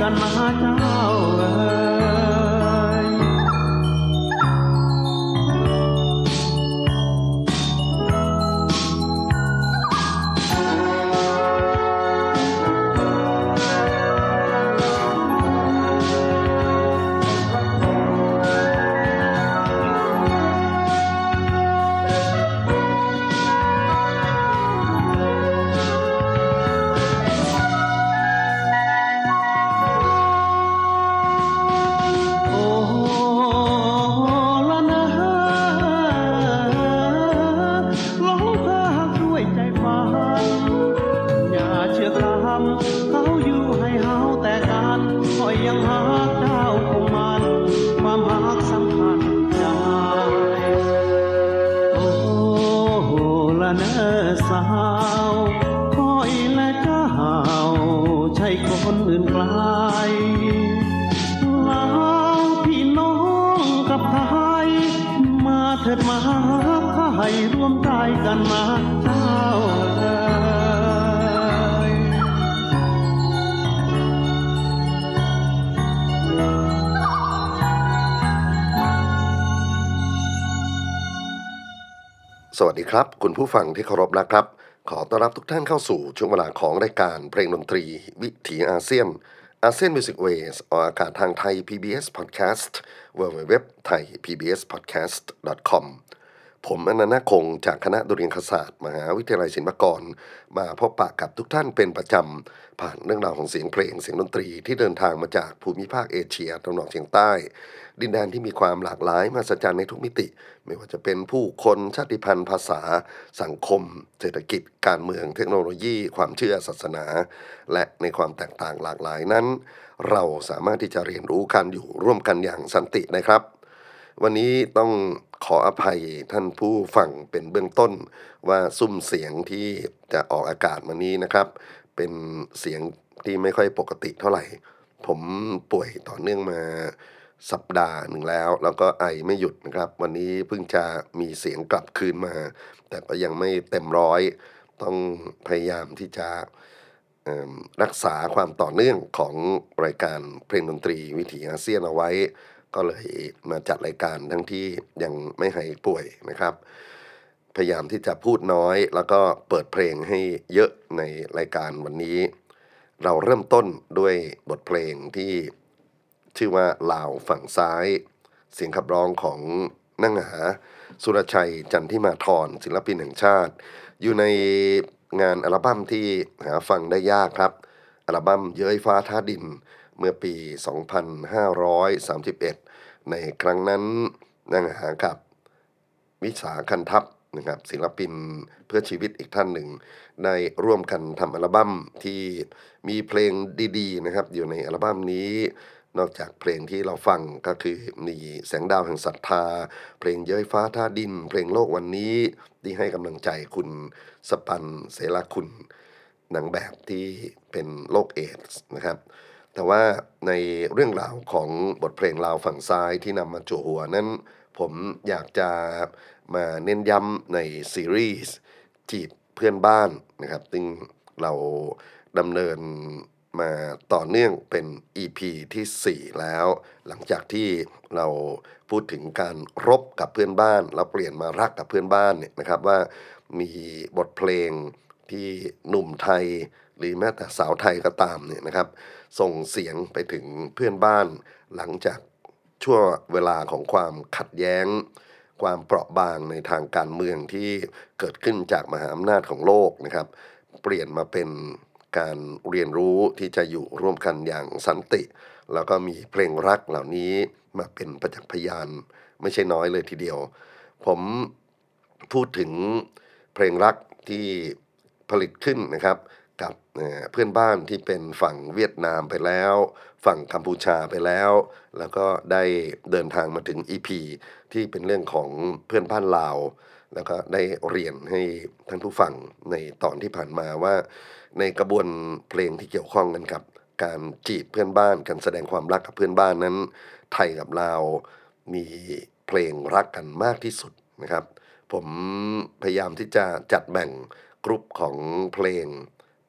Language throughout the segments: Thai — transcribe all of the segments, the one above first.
กันมาเจ้าเอ๋ย ผู้ฟังที่เคารพนะครับ ขอต้อนรับทุกท่านเข้าสู่ช่วงเวลาของรายการเพลงดนตรี วิถีอาเซียน ASEAN Music Ways ออกอากาศทางไทย PBS Podcast w w w t h a i PBS Podcast com ผมอนันต์คงจากคณะดุริยางคศาสตร์มหาวิทยาลัยศิลปากร มาพบปะกับทุกท่านเป็นประจำ ผ่านเรื่องราวของเสียงเพลงเสียงดนตรีที่เดินทางมาจากภูมิภาคเอเชียตะวันออกเฉียงใต้ ดินแดนที่มีความหลากหลายมหัศจรรย์ในทุกมิติ ไม่ว่าจะเป็นผู้คนชาติพันธุ์ภาษา สังคม เศรษฐกิจ การเมืองเทคโนโลยี ความเชื่อศาสนา และในความแตกต่างหลากหลายนั้น เราสามารถที่จะเรียนรู้กันอยู่ร่วมกันอย่างสันตินะครับ วันนี้ต้อง ขออภัยท่านผู้ฟังเป็นเบื้องต้นว่าซุ้มเสียงที่จะออกอากาศมานี้นะครับ เป็นเสียงที่ไม่ค่อยปกติเท่าไหร่ ผมป่วยต่อเนื่องมาสัปดาห์หนึ่งแล้ว แล้วก็ไอไม่หยุดนะครับ วันนี้เพิ่งจะมีเสียงกลับคืนมา แต่ก็ยังไม่เต็มร้อย ต้องพยายามที่จะรักษาความต่อเนื่องของรายการเพลงดนตรีวิถีอาเซียนเอาไว้ ก็เลยมาจัดรายการทั้งที่ยังไม่หายป่วยนะครับ พยายามที่จะพูดน้อย แล้วก็เปิดเพลงให้เยอะในรายการวันนี้ เราเริ่มต้นด้วยบทเพลงที่ชื่อว่าลาวฝั่งซ้าย เสียงขับร้องของนั่งหา สุรชัยจันทิมาธรศิลปินแห่งชาติ อยู่ในงานอัลบั้มที่หาฟังได้ยากครับ อัลบั้มเย้ยฟ้าท่าดิน เมื่อปี 2531 ในครั้งนั้นนั่งหากับวิสาคันทัพนะครับศิลปินเพื่อชีวิตอีกท่านหนึ่ง ได้ร่วมกันทำอัลบั้มที่มีเพลงดีๆนะครับ อยู่ในอัลบั้มนี้ นอกจากเพลงที่เราฟังก็คือมีแสงดาวแห่งศรัทธา เพลงเย้ยฟ้าท่าดิน เพลงโลกวันนี้ที่ให้กำลังใจคุณสปันเสลาคุณนางแบบที่เป็นโรคเอดส์นะครับ แต่ว่าในเรื่องราวของบทเพลงลาวฝั่งซ้ายที่นำมาจั่วหัวนั้น ผมอยากจะมาเน้นย้ำในซีรีส์จีบเพื่อนบ้านนะครับซึ่งเราดำเนินมาต่อเนื่องเป็น EP ที่ 4 แล้ว หลังจากที่เราพูดถึงการรบกับเพื่อนบ้าน เราเปลี่ยนมารักกับเพื่อนบ้านเนี่ยนะครับว่ามีบทเพลง ที่หนุ่มไทยหรือแม้แต่สาวไทยก็ตามเนี่ยนะครับ ส่งเสียงไปถึงเพื่อนบ้านหลังจากช่วงเวลาของความขัดแย้ง ความเปราะบางในทางการเมืองที่เกิดขึ้นจากมหาอำนาจของโลกนะครับ เปลี่ยนมาเป็นการเรียนรู้ที่จะอยู่ร่วมกันอย่างสันติ แล้วก็มีเพลงรักเหล่านี้มาเป็นประจักษ์พยาน ไม่ใช่น้อยเลยทีเดียว ผมพูดถึงเพลงรักที่ ผลิตขึ้นนะครับกับเพื่อนบ้านที่เป็นฝั่งเวียดนามไปแล้ว ฝั่งกัมพูชาไปแล้ว แล้วก็ได้เดินทางมาถึง EP ที่เป็นเรื่องของเพื่อนบ้านลาว แล้วก็ได้เรียนให้ท่านผู้ฟังในตอนที่ผ่านมาว่า ในกระบวนเพลงที่เกี่ยวข้องกันกับการจีบเพื่อนบ้านการแสดงความรักกับเพื่อนบ้านนั้น ไทยกับลาวมีเพลงรักกันมากที่สุดนะครับ ผมพยายามที่จะจัดแบ่ง กรุ๊ปของเพลง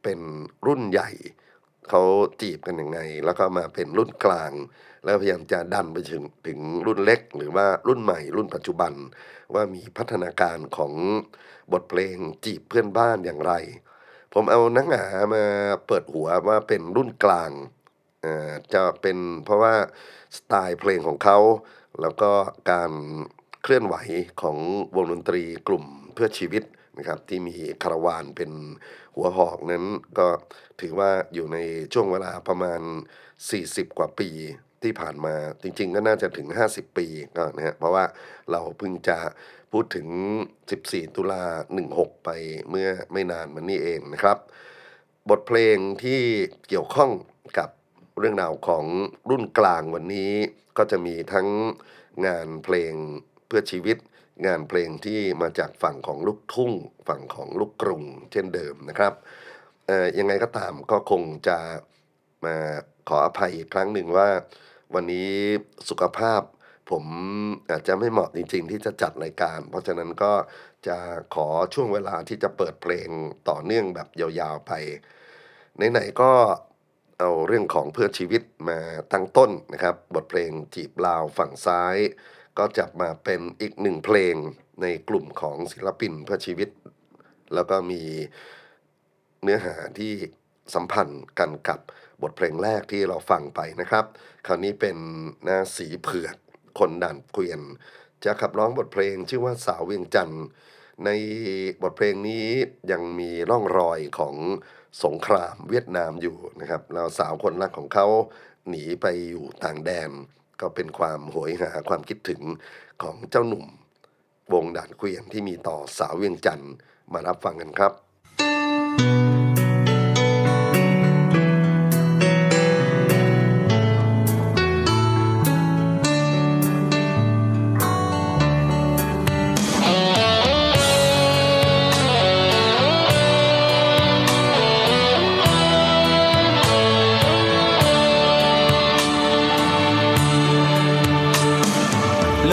เป็นรุ่นใหญ่เขาจีบกันยังไง แล้วก็มาเป็นรุ่นกลาง แล้วพยายามจะดันไปถึงถึงรุ่นเล็ก หรือว่ารุ่นใหม่ รุ่นปัจจุบัน ว่ามีพัฒนาการของบทเพลงจีบเพื่อนบ้านอย่างไร ผมเอานักหามาเปิดหัวว่าเป็นรุ่นกลางจะเป็นเพราะว่าสไตล์เพลงของเขา แล้วก็การเคลื่อนไหวของวงดนตรีกลุ่มเพื่อชีวิต นะครับที่มีคาราวานเป็นหัวหอกนั้นก็ถือว่าอยู่ในช่วงเวลาประมาณ 40 กว่าปีที่ผ่านมาจริงๆ ก็น่าจะถึง 50 ปีก็นะฮะเพราะว่าเราเพิ่งจะพูดถึง 14 ตุลา 16 ไปเมื่อไม่นานมานี้เองนะครับ บทเพลงที่เกี่ยวข้องกับเรื่องราวของรุ่นกลางวันนี้ ก็จะมีทั้งงานเพลงเพื่อชีวิต งานเพลงที่มาจากฝั่งของลูกทุ่ง ฝั่งของลูกกรุงเช่นเดิมนะครับยังไงก็ตามก็คงจะมาขออภัยอีกครั้งหนึ่งว่า วันนี้สุขภาพผมอาจจะไม่เหมาะจริง ๆ ที่จะจัดรายการ เพราะฉะนั้นก็จะขอช่วงเวลาที่จะเปิดเพลงต่อเนื่องแบบยาวๆไปไหนๆก็เอาเรื่องของเพื่อชีวิตมาตั้งต้นนะครับ บทเพลงจีบลาวฝั่งซ้าย ก็จับมาเป็นอีกหนึ่งเพลงในกลุ่มของศิลปินเพื่อชีวิต แล้วก็มีเนื้อหาที่สัมพันธ์กันกับบทเพลงแรกที่เราฟังไปนะครับ คราวนี้เป็นหน้าสีเผือกคนด่านเกวียน จะขับร้องบทเพลงชื่อว่าสาวเวียงจันทร์ในบทเพลงนี้ยังมีร่องรอยของสงครามเวียดนามอยู่นะครับแล้วสาวคนรักของเขาหนีไปอยู่ต่างแดน ก็เป็นความโหยหาความคิดถึงของเจ้าหนุ่ม วงด่านเกวียนที่มีต่อสาวเวียงจันทร์มารับฟังกันครับ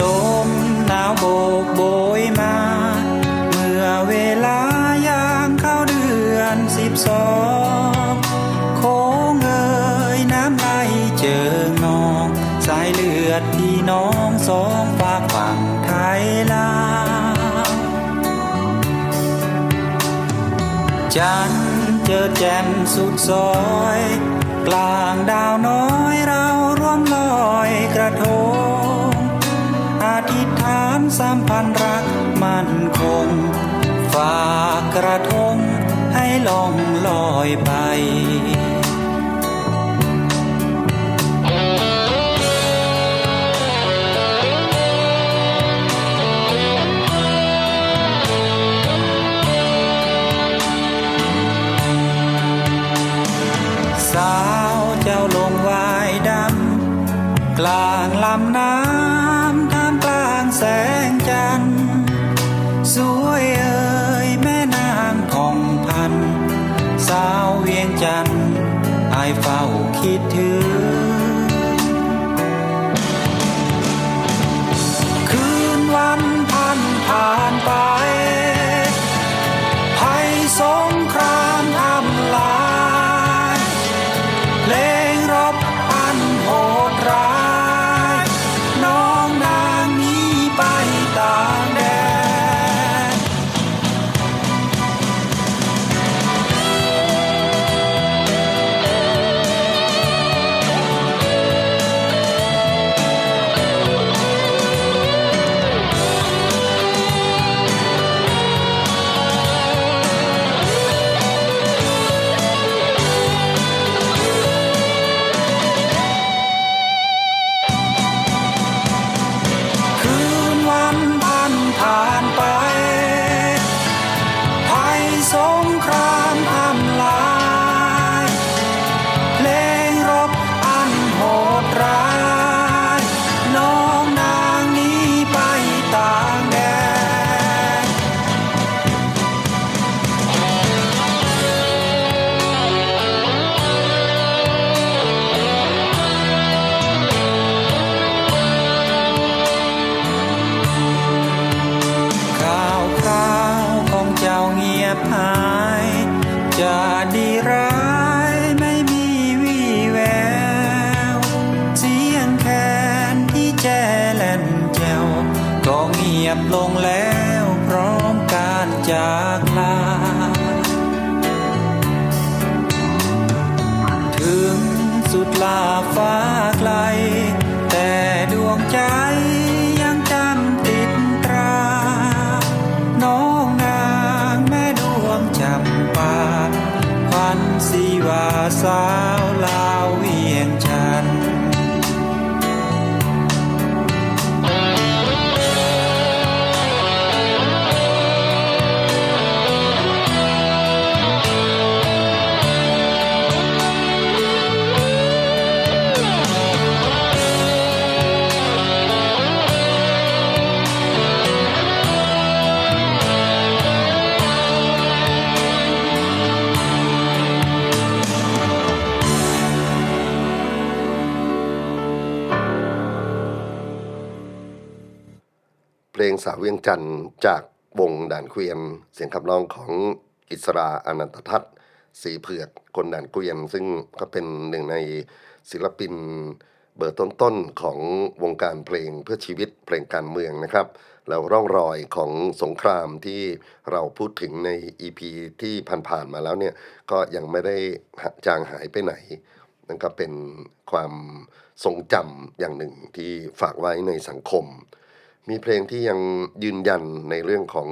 ลมหนาวโบกโบยมา เมื่อเวลายางเข้าเดือนสิบสองโค้งเอ่ยน้ำไหลเจิงนอง สายเลือดพี่น้องสองฝากฝั่งไทยลาวจันทร์เจอแจ่มสุดซอย กลางดาวน้อยเราร่วมลอยกระทง สามพันรักมั่นคง ฝากกระทงให้ล่องลอยไปสาวเจ้าลงวายดำ กลางลำน้ำ สาวเวียงจันทร์จากวงด่านเกวียน เสียงขับร้องของอิสราอนันตทัศน์สีเผือกคนด่านเกวียน ซึ่งก็เป็นหนึ่งในศิลปินเบอร์ต้นๆของวงการเพลงเพื่อชีวิตเพลงการเมืองนะครับ แล้วร่องรอยของสงครามที่เราพูดถึงใน EP ที่ผ่านๆมาแล้วเนี่ย ก็ยังไม่ได้จางหายไปไหน นั่นก็เป็นความทรงจำอย่างหนึ่งที่ฝากไว้ในสังคม มีเพลงที่ยังยืนยันในเรื่องของ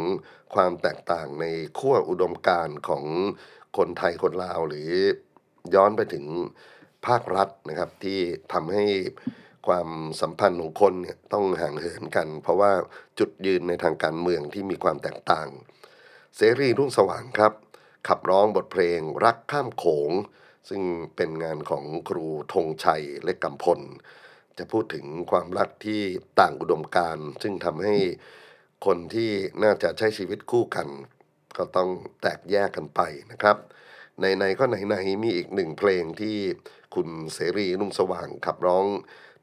ความแตกต่างในขั้วอุดมการณ์ของคนไทยคนลาวหรือย้อนไปถึงภาครัฐนะครับที่ทำให้ความสัมพันธ์ของคนเนี่ยต้องห่างเหินกัน เพราะว่าจุดยืนในทางการเมืองที่มีความแตกต่าง เสรีรุ่งสว่างครับ ขับร้องบทเพลงรักข้ามโขง ซึ่งเป็นงานของครูธงชัยเล็กกำพล จะพูดถึงความรักที่ต่างอุดมการซึ่งทำให้คนที่น่าจะใช้ชีวิตคู่กัน ก็ต้องแตกแยกกันไปนะครับ ในๆก็ไหนๆมีอีกหนึ่งเพลงที่คุณเสรีนุ่งสว่างขับร้อง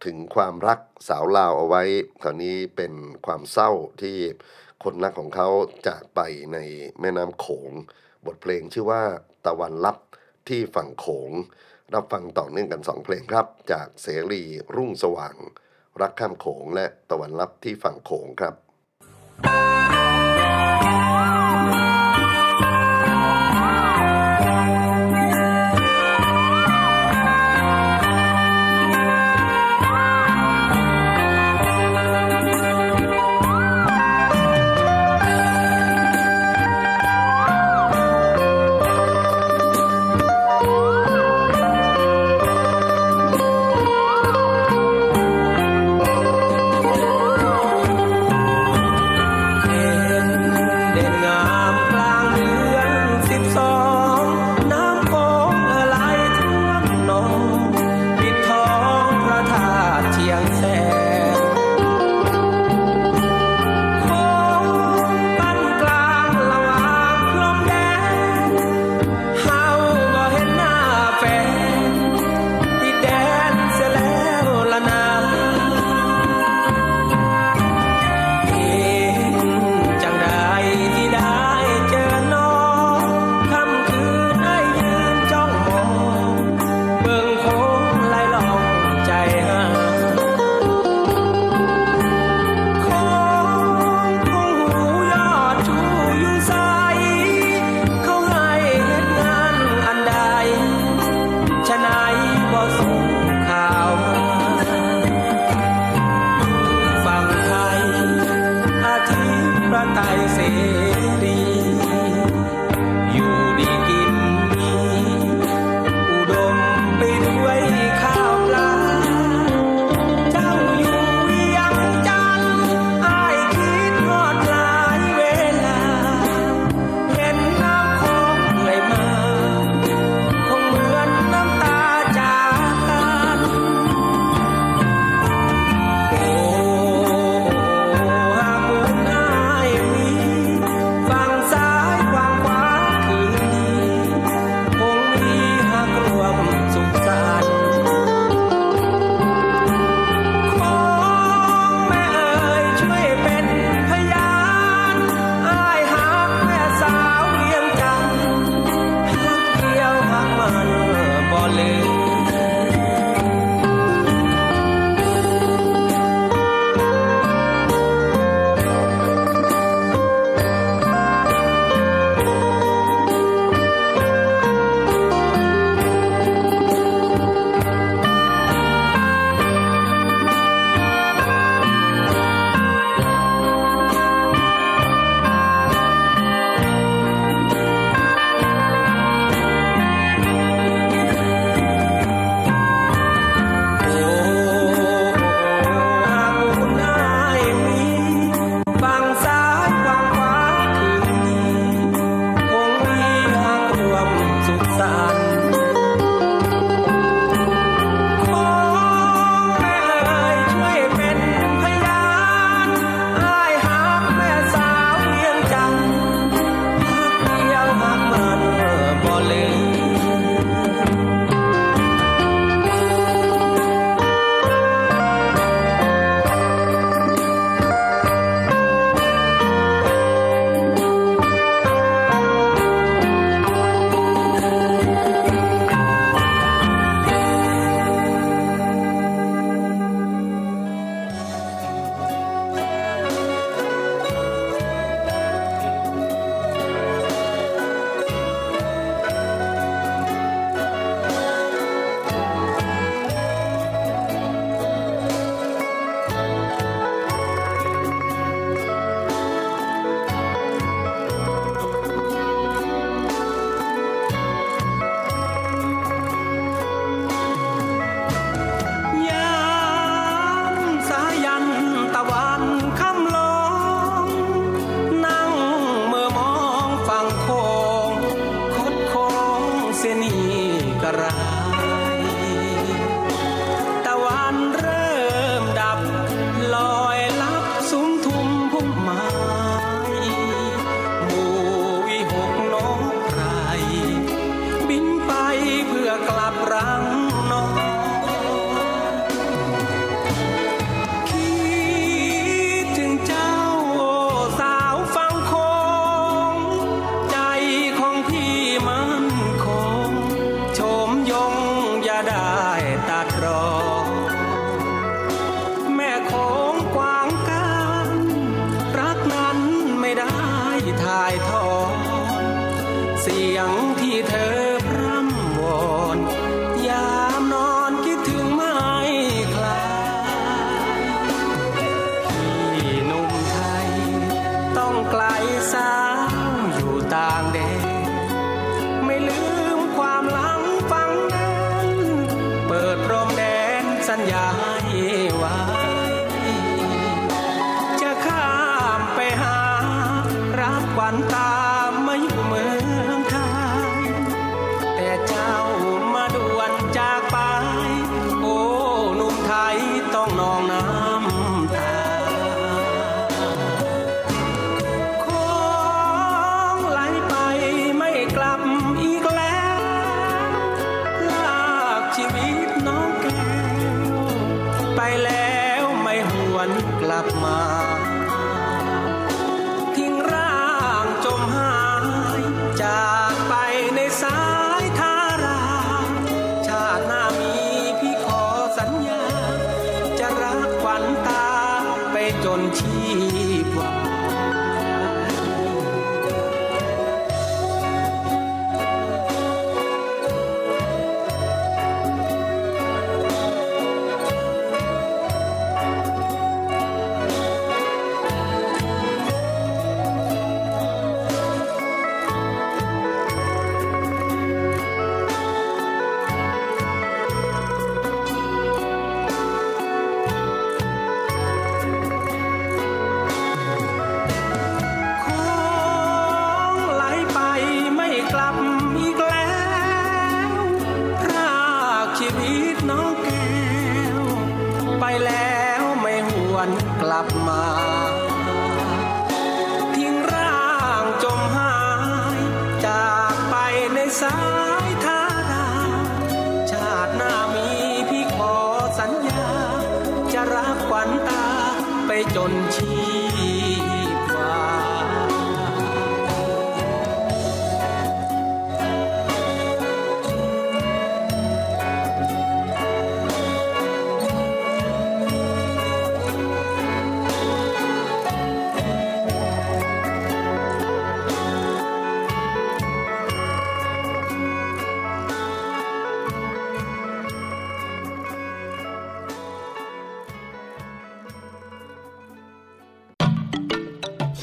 ถึงความรักสาวลาวเอาไว้คราวนี้เป็นความเศร้าที่คนรักของเขาจากไปในแม่น้ำโขง บทเพลงชื่อว่าตะวันลับที่ฝั่งโขง รับฟังต่อเนื่องกันสองเพลงครับ จากเสรีรุ่งสว่าง รักข้ามโขงและตะวันลับที่ฝั่งโขงครับ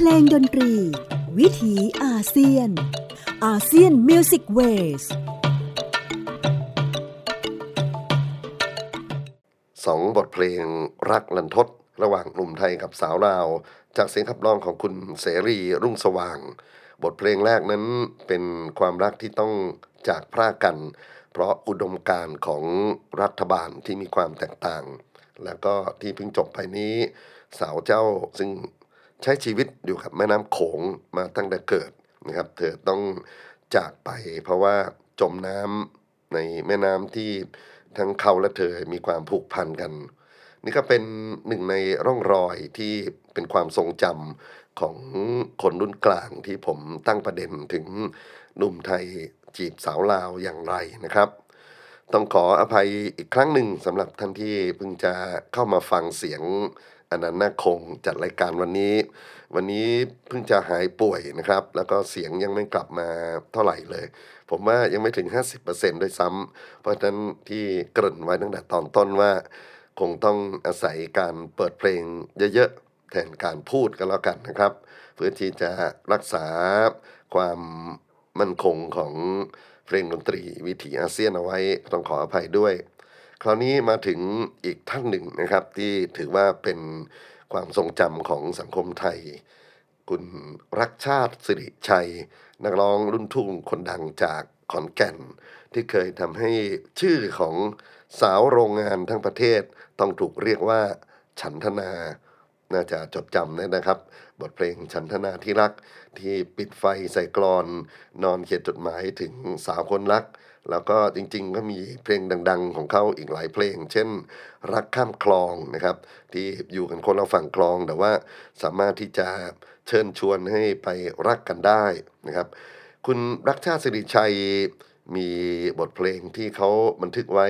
ลงดนตรี วิถีอาเซียน ASEAN Music Waysสองบทเพลงรักลันทด ระหว่างหนุ่มไทยกับสาวลาว จากเสียงขับร้องของคุณเสรีรุ่งสว่าง บทเพลงแรกนั้นเป็นความรักที่ต้องจากพรากกัน เพราะอุดมการณ์ของรัฐบาลที่มีความแตกต่าง แล้วก็ที่เพิ่งจบไปนี้ สาวเจ้าซึ่ง ใช้ชีวิตอยู่กับแม่น้ำโขงมาตั้งแต่เกิดนะครับ เธอต้องจากไปเพราะว่าจมน้ำในแม่น้ำที่ทั้งเขาและเธอมีความผูกพันกัน นี่ก็เป็นหนึ่งในร่องรอยที่เป็นความทรงจำของคนรุ่นกลางที่ผมตั้งประเด็นถึงหนุ่มไทยจีบสาวลาวอย่างไรนะครับ ต้องขออภัยอีกครั้งหนึ่งสำหรับท่านที่เพิ่งจะเข้ามาฟังเสียง อนันต์นาคงจัดรายการวันนี้ วันนี้เพิ่งจะหายป่วยนะครับ แล้วก็เสียงยังไม่กลับมาเท่าไหร่เลย ผมว่ายังไม่ถึง 50%ด้วยซ้ำเพราะฉะนั้นที่เกริ่นไว้ตั้งแต่ตอนต้นว่า คงต้องอาศัยการเปิดเพลงเยอะๆ แทนการพูดกันแล้วกันนะครับ เพื่อที่จะรักษาความมั่นคงของเพลงดนตรีวิถีอาเซียนเอาไว้ต้องขออภัยด้วย คราวนี้มาถึงอีกท่านหนึ่งนะครับ ที่ถือว่าเป็นความทรงจำของสังคมไทย คุณรักชาติสิริชัย นักร้องรุ่นทุ่งคนดังจากขอนแก่น ที่เคยทำให้ชื่อของสาวโรงงานทั้งประเทศต้องถูกเรียกว่าฉันทนา น่าจะจดจำได้นะครับ บทเพลงฉันทนาที่รักที่ปิดไฟใส่กรอน นอนเขียนจดหมายถึงสาวคนรัก แล้วก็จริงๆ ก็มีเพลงดัง ๆ ของเขาอีกหลายเพลง เช่น รักข้ามคลองนะครับ ที่อยู่กันคนละฝั่งคลองแต่ว่าสามารถที่จะเชิญชวนให้ไปรักกันได้นะครับ คุณรักชาติสิริชัยมีบทเพลงที่เขาบันทึกไว้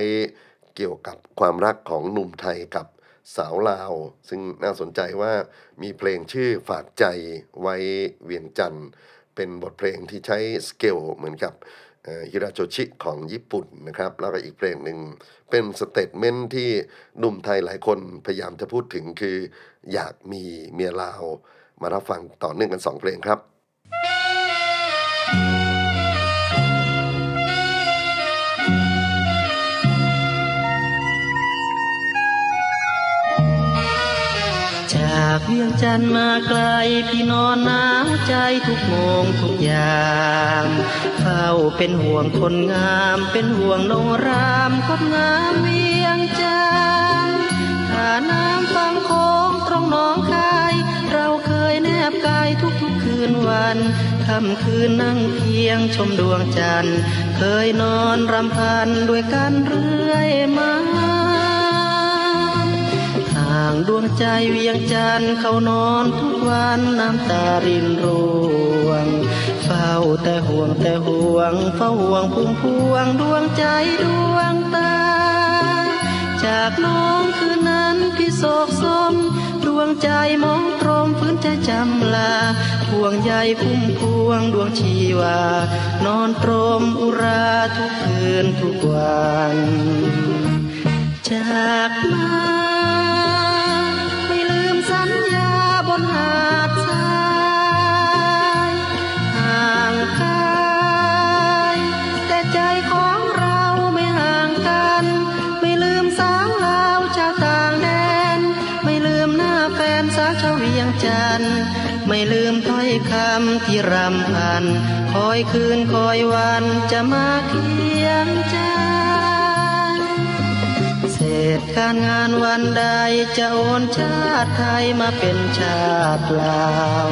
เกี่ยวกับความรักของหนุ่มไทยกับสาวลาว ซึ่งน่าสนใจว่ามีเพลงชื่อฝากใจไว้เวียงจันทน์เป็นบทเพลงที่ใช้สเกลเหมือนกับ ฮิราโจชิของญี่ปุ่นนะครับ แล้วก็อีกเพลงหนึ่งเป็น statement ที่หนุ่มไทยหลายคนพยายามจะพูดถึงคือ อยากมีเมียลาว มารับฟังต่อเนื่องกันสองเพลงครับ วียงจันทร์มาไกลพี่นอนหนาวใจทุกโมงทุกยามเฝ้าเป็นห่วงคนงาม เป็นห่วงนงรามคนงามเวียงจันทร์ถ้าน้ำฟังโค้งตรงน้องคาย เราเคยแนบกายทุกทุกคืนวันค่ำคืนนั่งเพียงชมดวงจันทร์ เคยนอนรำพันด้วยกันเรื่อยมา ห่างดวงใจเวียงจันทร์เขานอนทุกวันน้ำตารินร่วง เฝ้าแต่ห่วงแต่ห่วงเฝ้าห่วงพุ่มพวงดวงใจดวงตา จากน้องคืนนั้นพี่โศกสมดวงใจมองตรมฟื้นใจจำลาห่วงใยพุ่มพวงดวงชีวา นอนตรมอุราทุกคืนทุกวัน จากมาำที่รำพัน คอยคืนคอยวันจะมาเคียงใจเสร็จการงานวันใดจะโอนชาติไทยมาเป็นชาติลาว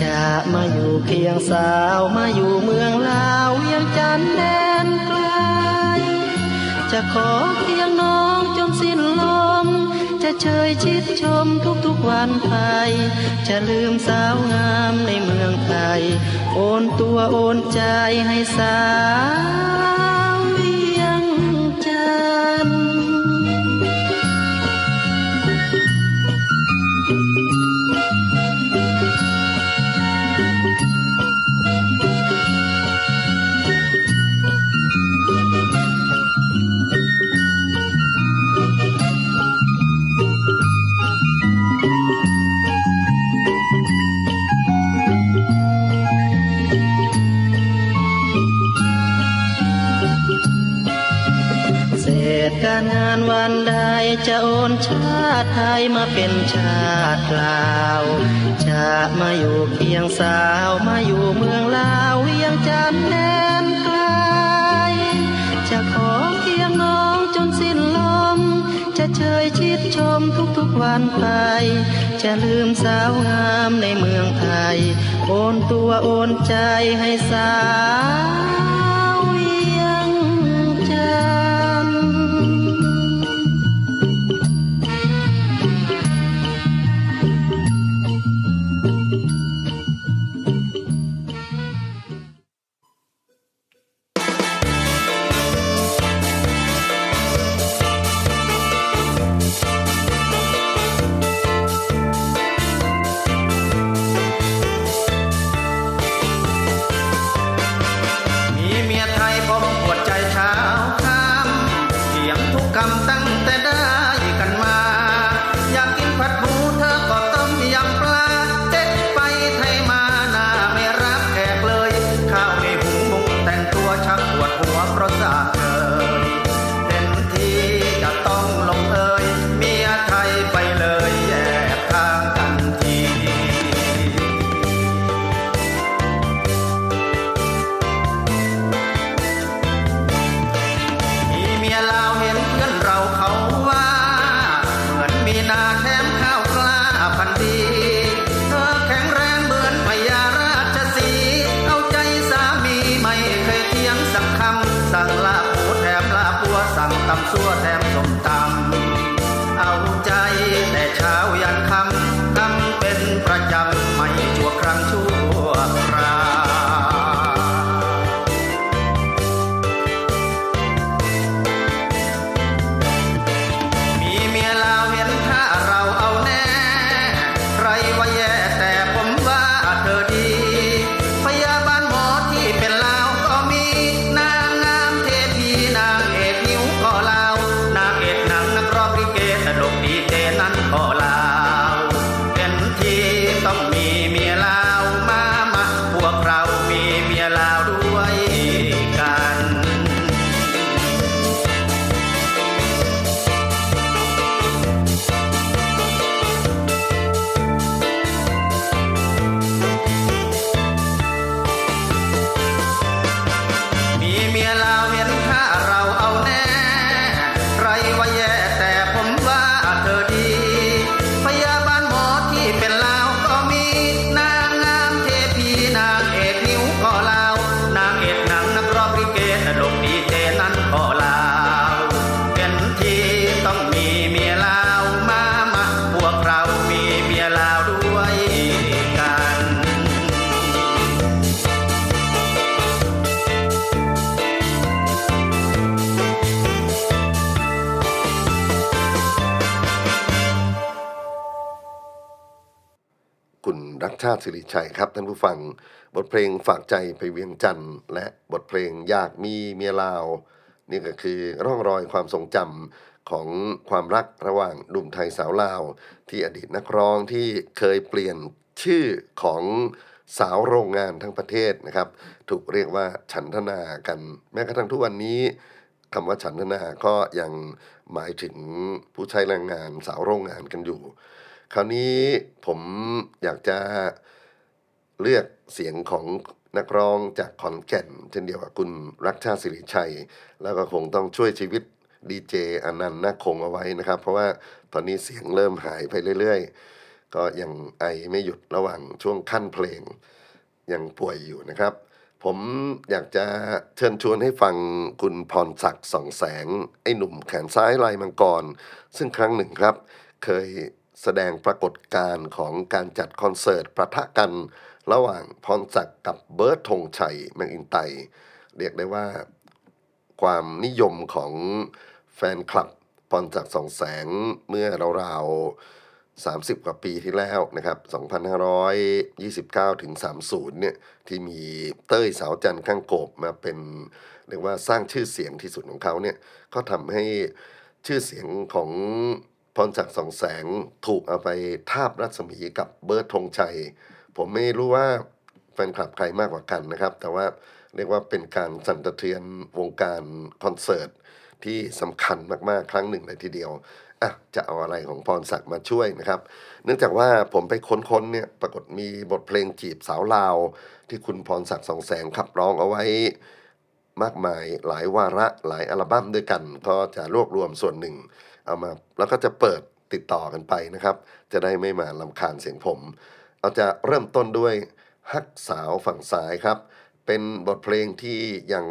จะมาอยู่เคียงสาวมาอยู่เมืองลาวเวียงจันทน์แดนไกลจะขอเคียงน้องจนสิ้นลม จะเชยชิดชมทุกทุกวันไป จะลืมสาวงามในเมืองไทย โอนตัวโอนใจให้สาวานวันใดจะโอนชาติไทยมาเป็นชาติลาว จะมาอยู่เคียงสาวมาอยู่เมืองลาวเวียงจันทน์แดนไกล จะขอเคียงน้องจนสิ้นลม จะเชยชิดชมทุกๆวันไป จะลืมสาวงามในเมืองไทย โอนตัวโอนใจให้สาว ชาติสิริชัยครับท่านผู้ฟัง บทเพลงฝากใจไปเวียงจันทร์และบทเพลงอยากมีเมียลาว นี่ก็คือร่องรอยความทรงจำของความรักระหว่างหนุ่มไทยสาวลาว ที่อดีตนักร้องที่เคยเปลี่ยนชื่อของสาวโรงงานทั้งประเทศนะครับ ถูกเรียกว่าฉันทนากัน แม้กระทั่งทุกวันนี้คำว่าฉันทนาก็ยังหมายถึงผู้ใช้แรงงานสาวโรงงานกันอยู่ คราวนี้ผมอยากจะเลือกเสียงของนักร้องจากขอนแก่น เช่นเดียวกับคุณรักชาติสิริชัย แล้วก็คงต้องช่วยชีวิตดีเจอนันต์นาคงเอาไว้นะครับ เพราะว่าตอนนี้เสียงเริ่มหายไปเรื่อยๆ ก็ยังไอไม่หยุดระหว่างช่วงขั้นเพลง ยังป่วยอยู่นะครับ ผมอยากจะเชิญชวนให้ฟังคุณพรศักดิ์ส่องแสง ไอ้หนุ่มแขนซ้ายลายมังกร ซึ่งครั้งหนึ่งครับ เคย แสดงปรากฏการณ์ของการจัดคอนเสิร์ตประทะกัน ระหว่างพรศักดิ์กับเบิร์ตธงชัยแมงอินไตเรียกได้ว่าความนิยมของแฟนคลับพรจากดิ์สองแสงเมื่อราวๆ 30 กว่าปีที่แล้วนะครับ 2529 ถึง 30 เนี่ย ที่มีเต้ยสาวจันทร์ข้างโกบมาเป็นเรียกว่าสร้างชื่อเสียงที่สุดของเขาเนี่ย ก็ทำให้ชื่อเสียงของ พรศักดิ์สองแสงถูกเอาไปทาบรัศมีกับเบิร์ตธงชัย ผมไม่รู้ว่าแฟนคลับใครมากกว่ากันนะครับ แต่ว่าเรียกว่าเป็นการสั่นสะเทือนวงการคอนเสิร์ตที่สำคัญมากๆ ครั้งหนึ่งเลยทีเดียวอะจะเอาอะไรของพรศักดิ์มาช่วยนะครับ เนื่องจากว่าผมไปค้นๆเนี่ยปรากฏมีบทเพลงจีบสาวลาว ที่คุณพรศักดิ์สองแสงขับร้องเอาไว้มากมายหลายวาระหลายอัลบั้มด้วยกัน ก็จะรวบรวมส่วนหนึ่ง เอามาแล้วก็จะเปิดติดต่อกันไปนะครับ จะได้ไม่มาลำคาญเสียงผม เอาจะเริ่มต้นด้วยฮักสาวฝั่งซ้ายครับ เป็นบทเพลงที่ยัง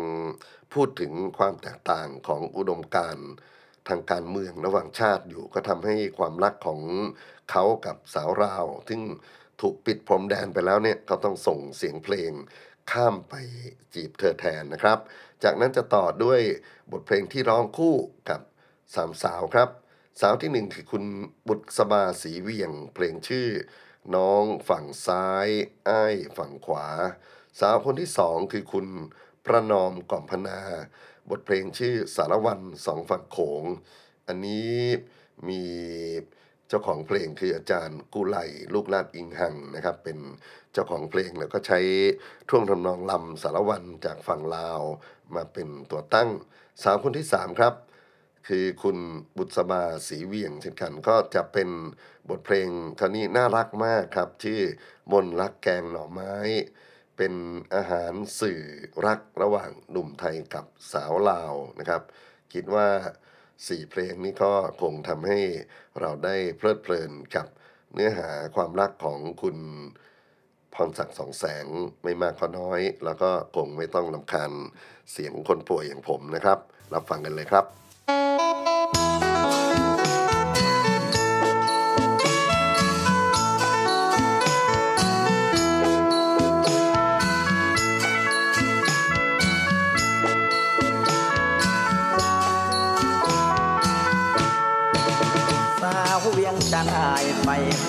พูดถึงความแตกต่างของอุดมการณ์ทางการเมืองระหว่างชาติอยู่ก็ทำให้ความรักของเขากับสาวราว ซึ่งถูกปิดพรมแดนไปแล้วเนี่ยเขาต้องส่งเสียงเพลงข้ามไปจีบเธอแทนนะครับ จากนั้นจะต่อด้วยบทเพลงที่ร้องคู่กับ สามสาวครับ สาวที่หนึ่งคือคุณบุตรสบาสีเวียง เพลงชื่อ น้องฝั่งซ้ายอ้ายฝั่งขวา สาวคนที่สองคือคุณประนอมก่อมพนา บทเพลงชื่อสารวันสองฝั่งโขง อันนี้มีเจ้าของเพลงคืออาจารย์กุไลลูกลาดอิงหังนะครับ เป็นเจ้าของเพลงแล้วก็ใช้ท่วงทำนองลำสารวันจากฝั่งลาว มาเป็นตัวตั้งสาวคนที่สามครับ คือคุณบุษบาศรีเวียงเช่นกัน ก็จะเป็นบทเพลงครานี้น่ารักมากครับชื่อมนรักแกงหน่อไม้ เป็นอาหารสื่อรักระหว่างหนุ่มไทยกับสาวลาวนะครับ คิดว่าสี่เพลงนี้ก็คงทำให้เราได้เพลิดเพลินกับเนื้อหาความรักของคุณพรศักดิ์สองแสงไม่มากก็น้อย แล้วก็คงไม่ต้องลำคาญเสียงคนป่วยอย่างผมนะครับ รับฟังกันเลยครับส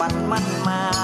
วันมันหมา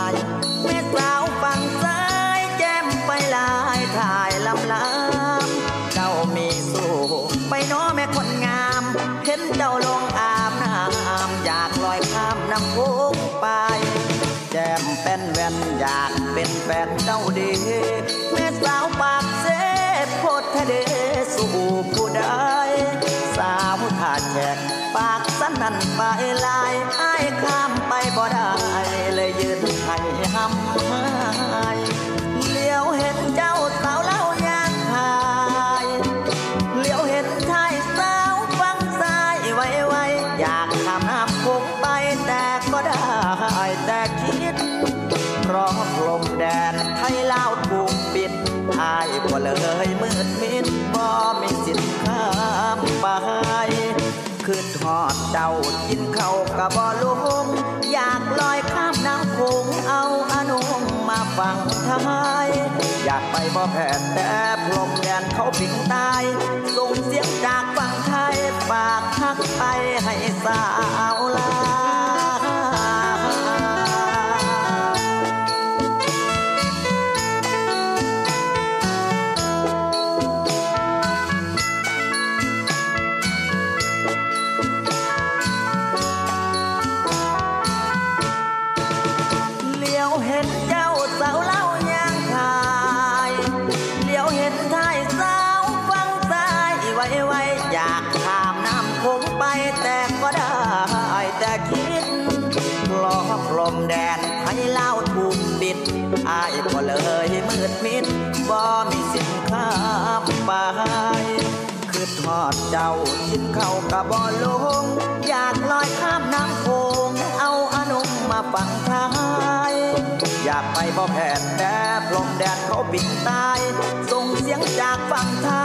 บ่แผ่แต่พรม กระบอลง อยากลอยข้ามน้ำโขงเอาอนุมาฝั่งท้าย อยากไปบ่แผ่นแต่พรมแดนเขาปิดตาย ส่งเสียงจากฝั่งทย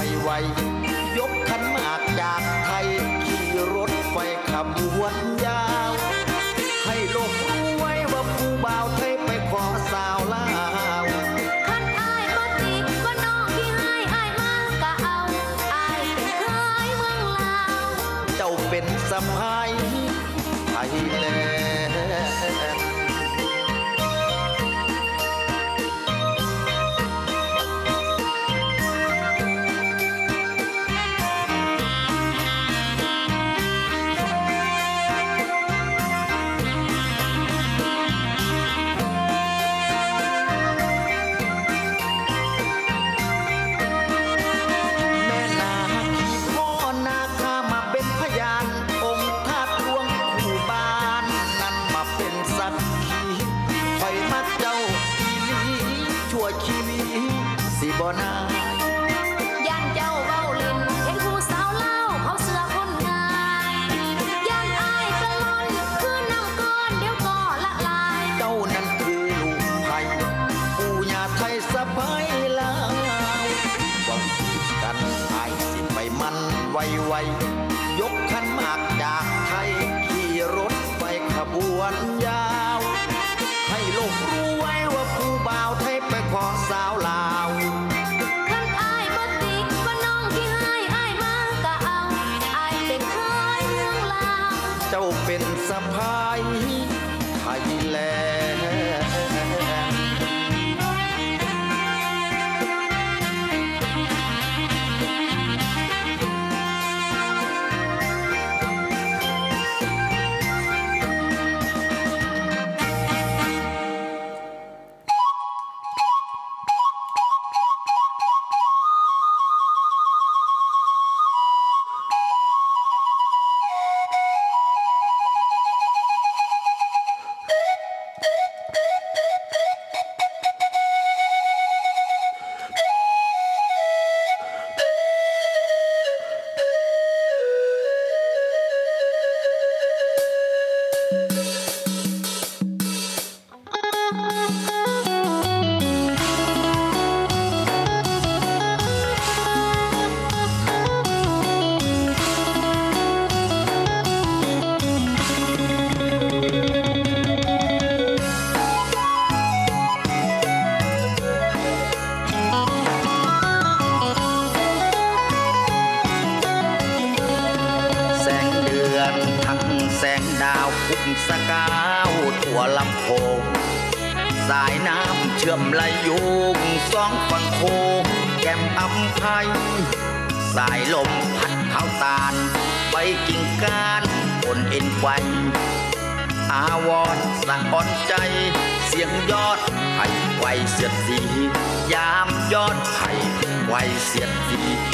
why, why, why. ยอดไผ่ไวเสียดสี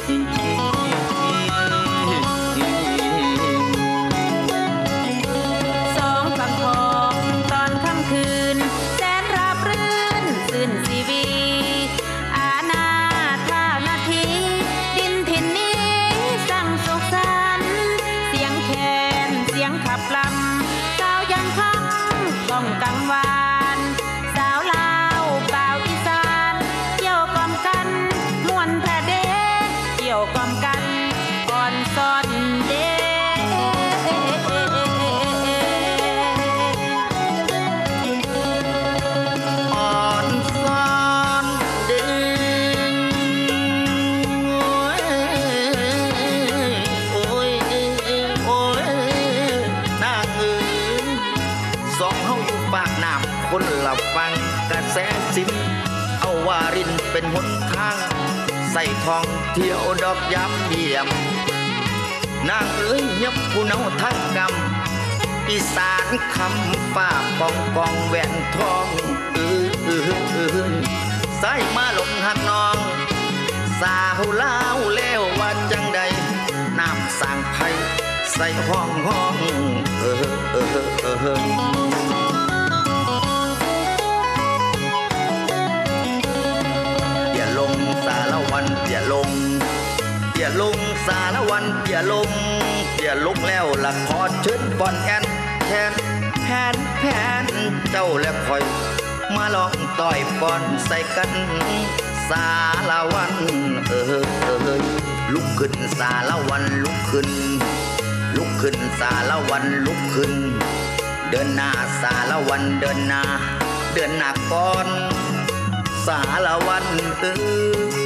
เป็นหนทาง ใส่ทองเที่ยวดอกยับเยี่ยม นางเอ๋ยยับผู้เนาทั้งกำอีสานคำฝ้าปองปองแหวนทองเออเออเออใส่มาหลงหักน้อง สาวเล่าวแล้วว่าจังใดน้ำสั่งไผ่ใส่ห้องห้องเออเออเออ วันอย่าลง อย่าลงสารวันอย่าลง อย่าลงแล้วละขอเชิญบอนแอนแทนแผนแผนเจ้าและคอย มาลองต่อยบอนใส่กัน สารวันเออเออลุกขึ้นสารวันลุกขึ้น ลุกขึ้นสารวันลุกขึ้น เดินหน้าสารวันเดินหน้าเดินหน้าก่อนสารวันเอ้ย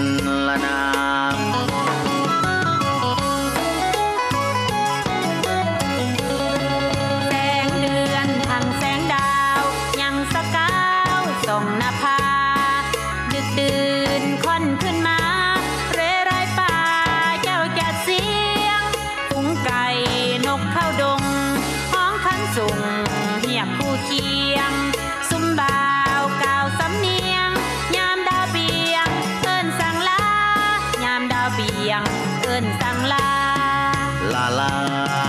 ลาลา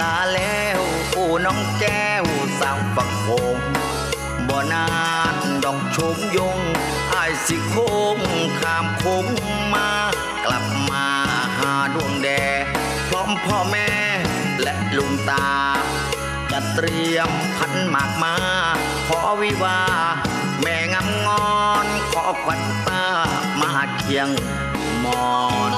ลาแล้วปูน้องแก้วสาวฝักโคงบ่นานดอกชมยงอายสิโค้งข้ามโค้งมา กลับมาหาดวงแดพร้อมพ่อแม่และลุงตาจะเตรียมพันหมากมา ขอวิวา แม่งามงอน ขอขวัญตามาเคียงหมอน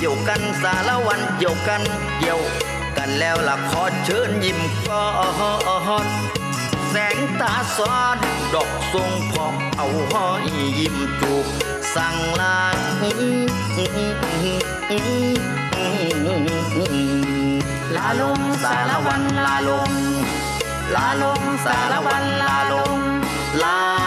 เกี่ยวกันสารวันเกี่ยวกันเกี่ยวกันแล้วล่ะขอเชิญยิ้มก่อนแสงตาซอนดอกทรงพอมเอาห้อยยิ้มจูบสั่งลาลาลงสารวันลาลงลาลงสารวันลาลงลา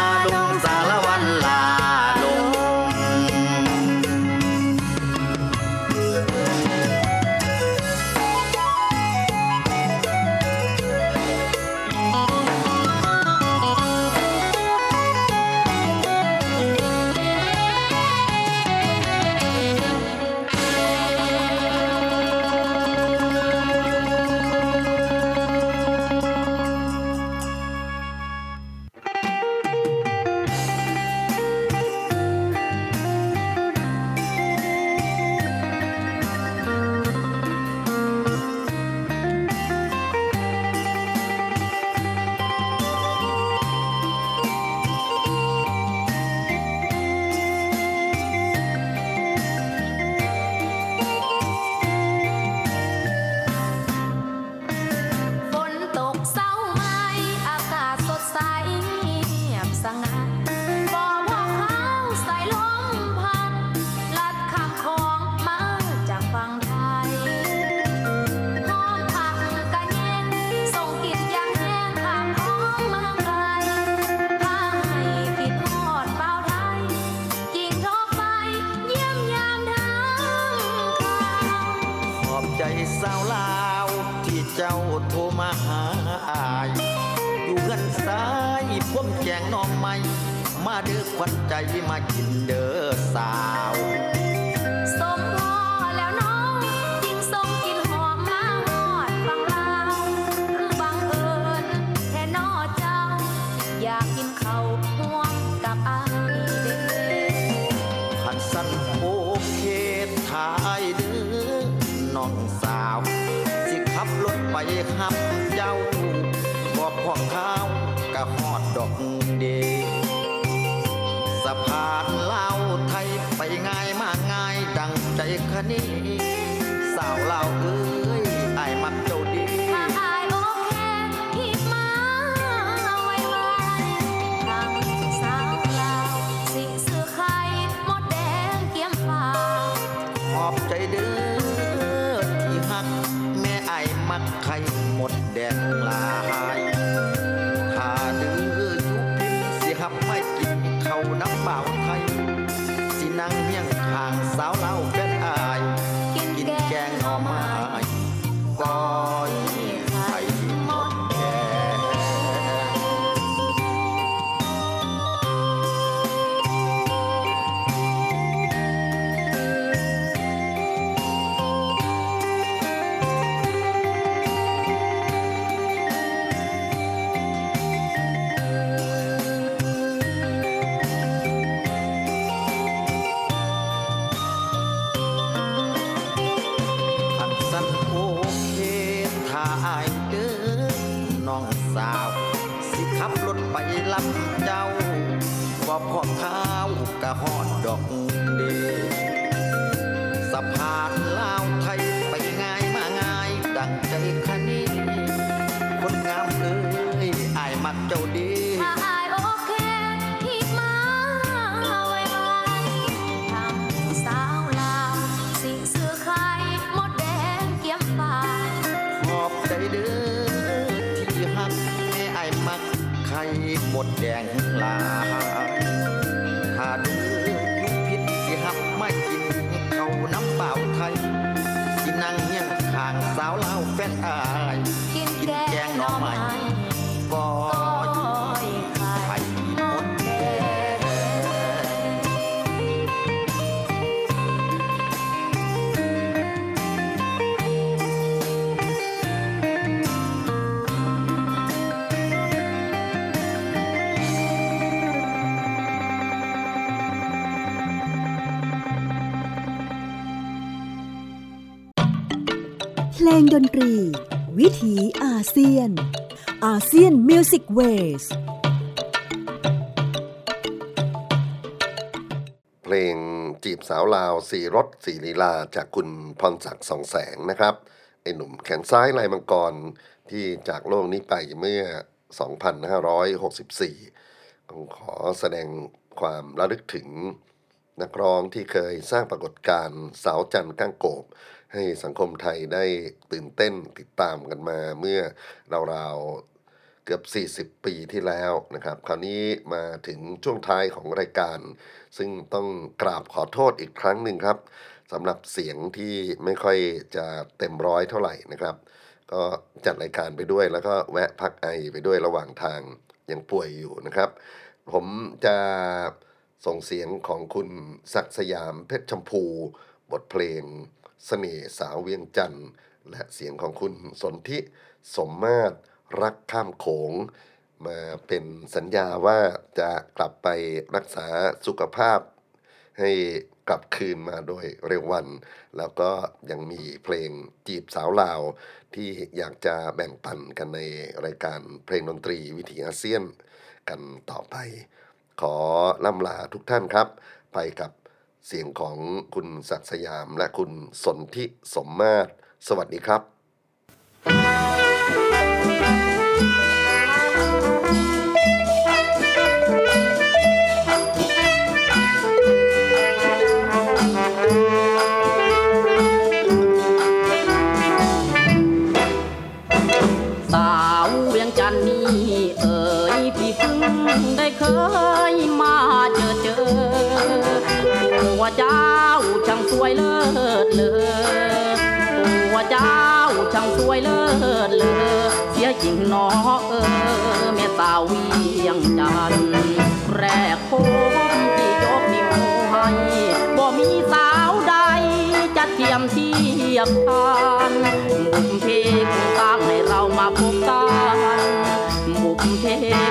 ถ้าอายโอเคที่มาไว้ไว้ทางสาวลาวสิซื้อไขหมดแดงเกี๊ยมฟ้าขอบใจเด้อที่หักแม่ไอายมักไข่หมดแดงลา งดนตรี วิถีอาเซียน ASEAN Music Waysเพลงจีบสาวลาวสีรถสีลีลาจากคุณพรศักดิ์ ส่องแสงนะครับ ไอ้หนุ่มแขนซ้ายลายมังกรที่จากโลกนี้ไปเมื่อ 2564ต้องขอแสดงความระลึกถึงนักร้องที่เคยสร้างปรากฏการณ์สาวจันทร์กั้งโกบ ให้สังคมไทยได้ตื่นเต้นติดตามกันมาเมื่อราวๆเกือบ 40 ปีที่แล้วนะครับ คราวนี้มาถึงช่วงท้ายของรายการ ซึ่งต้องกราบขอโทษอีกครั้งหนึ่งครับสำหรับเสียงที่ไม่ค่อยจะเต็มร้อยเท่าไหร่นะครับ ก็จัดรายการไปด้วยแล้วก็แวะพักไอไปด้วยระหว่างทางยังป่วยอยู่นะครับ ผมจะส่งเสียงของคุณศักสยามเพชรชมพู บทเพลง เสน่ห์สาวเวียงจันทร์และเสียงของคุณสนธิสมมาตรรักข้ามโขง มาเป็นสัญญาว่าจะกลับไปรักษาสุขภาพ ให้กลับคืนมาโดยเร็ววัน แล้วก็ยังมีเพลงจีบสาวลาว ที่อยากจะแบ่งปันกันในรายการเพลงดนตรีวิถีอาเซียนกันต่อไป ขอล่ำลาทุกท่านครับ ไปกับ เสียงของคุณศักสยามและคุณสนธิสมมาตร สวัสดีครับ นอเออแม่สาวเวียงจันแรกพบที่ยกนิ้วให้บ่มีสาวใดจะเทียมเทียบทานบุพเพคงตั้งให้เรามาพบกันบุพเพ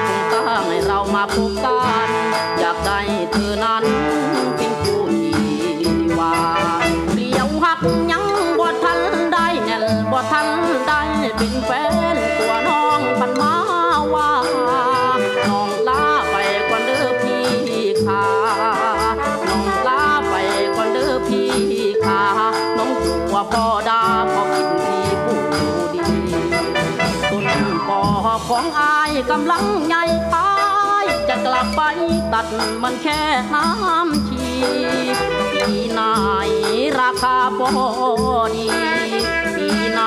คงตั้งให้เรามาพบกันอยากได้เธอนั้นเป็นคู่ที่วานเดียวหักยังบ่ทันได้แน่นบ่ทันได้เป็นแฟน ของอายกำลังใหญ่อายจะกลับไปตัดมันแค่น้ำชีปีไหนราคาพอดีปีไหน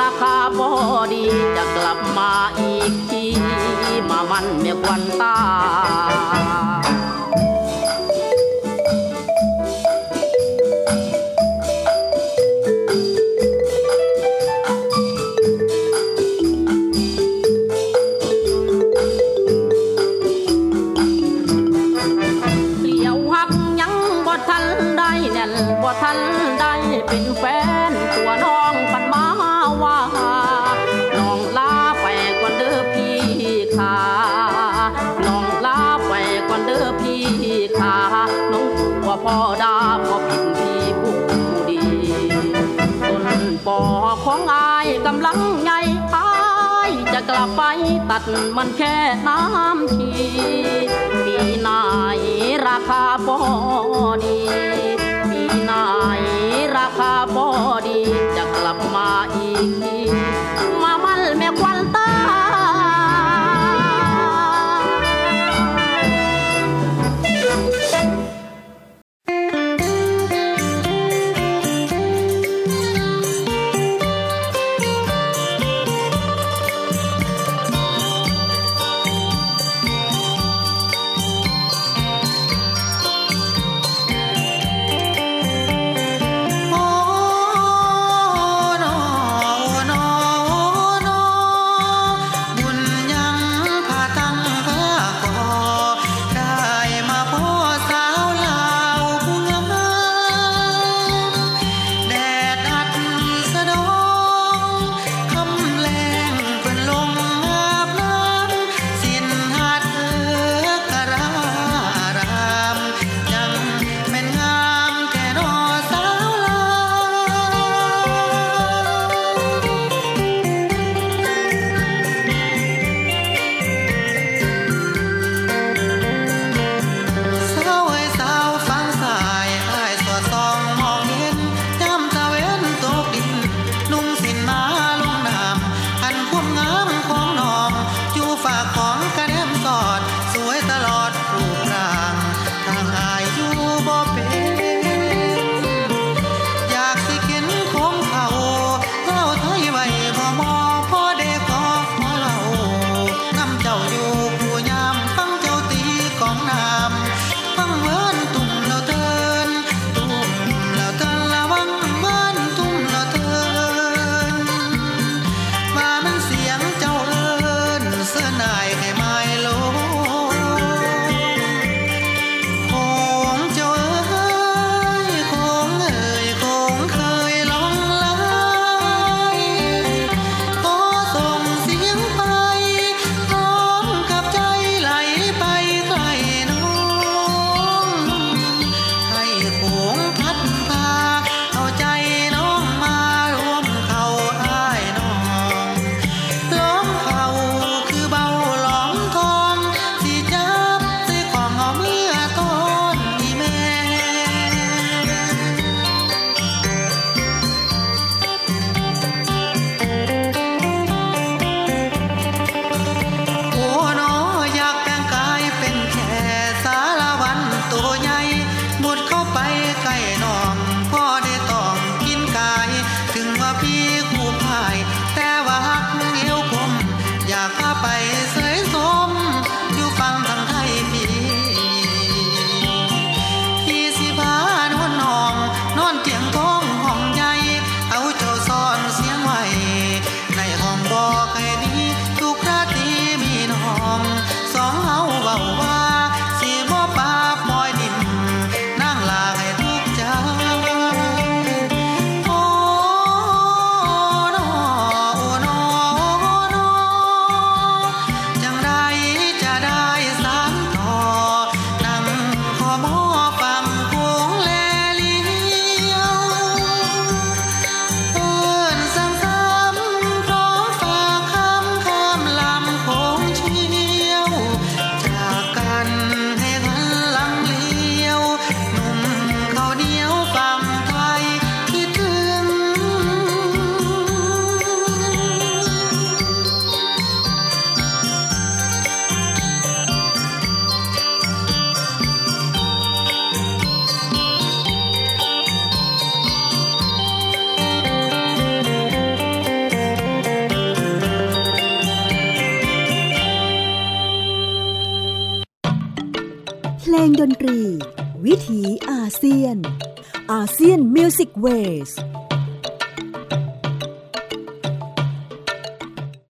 ราคาพอดีจะกลับมาอีกที มามันเมียควันตา มันแค่น้ำชีปีไหนราคาบอ งด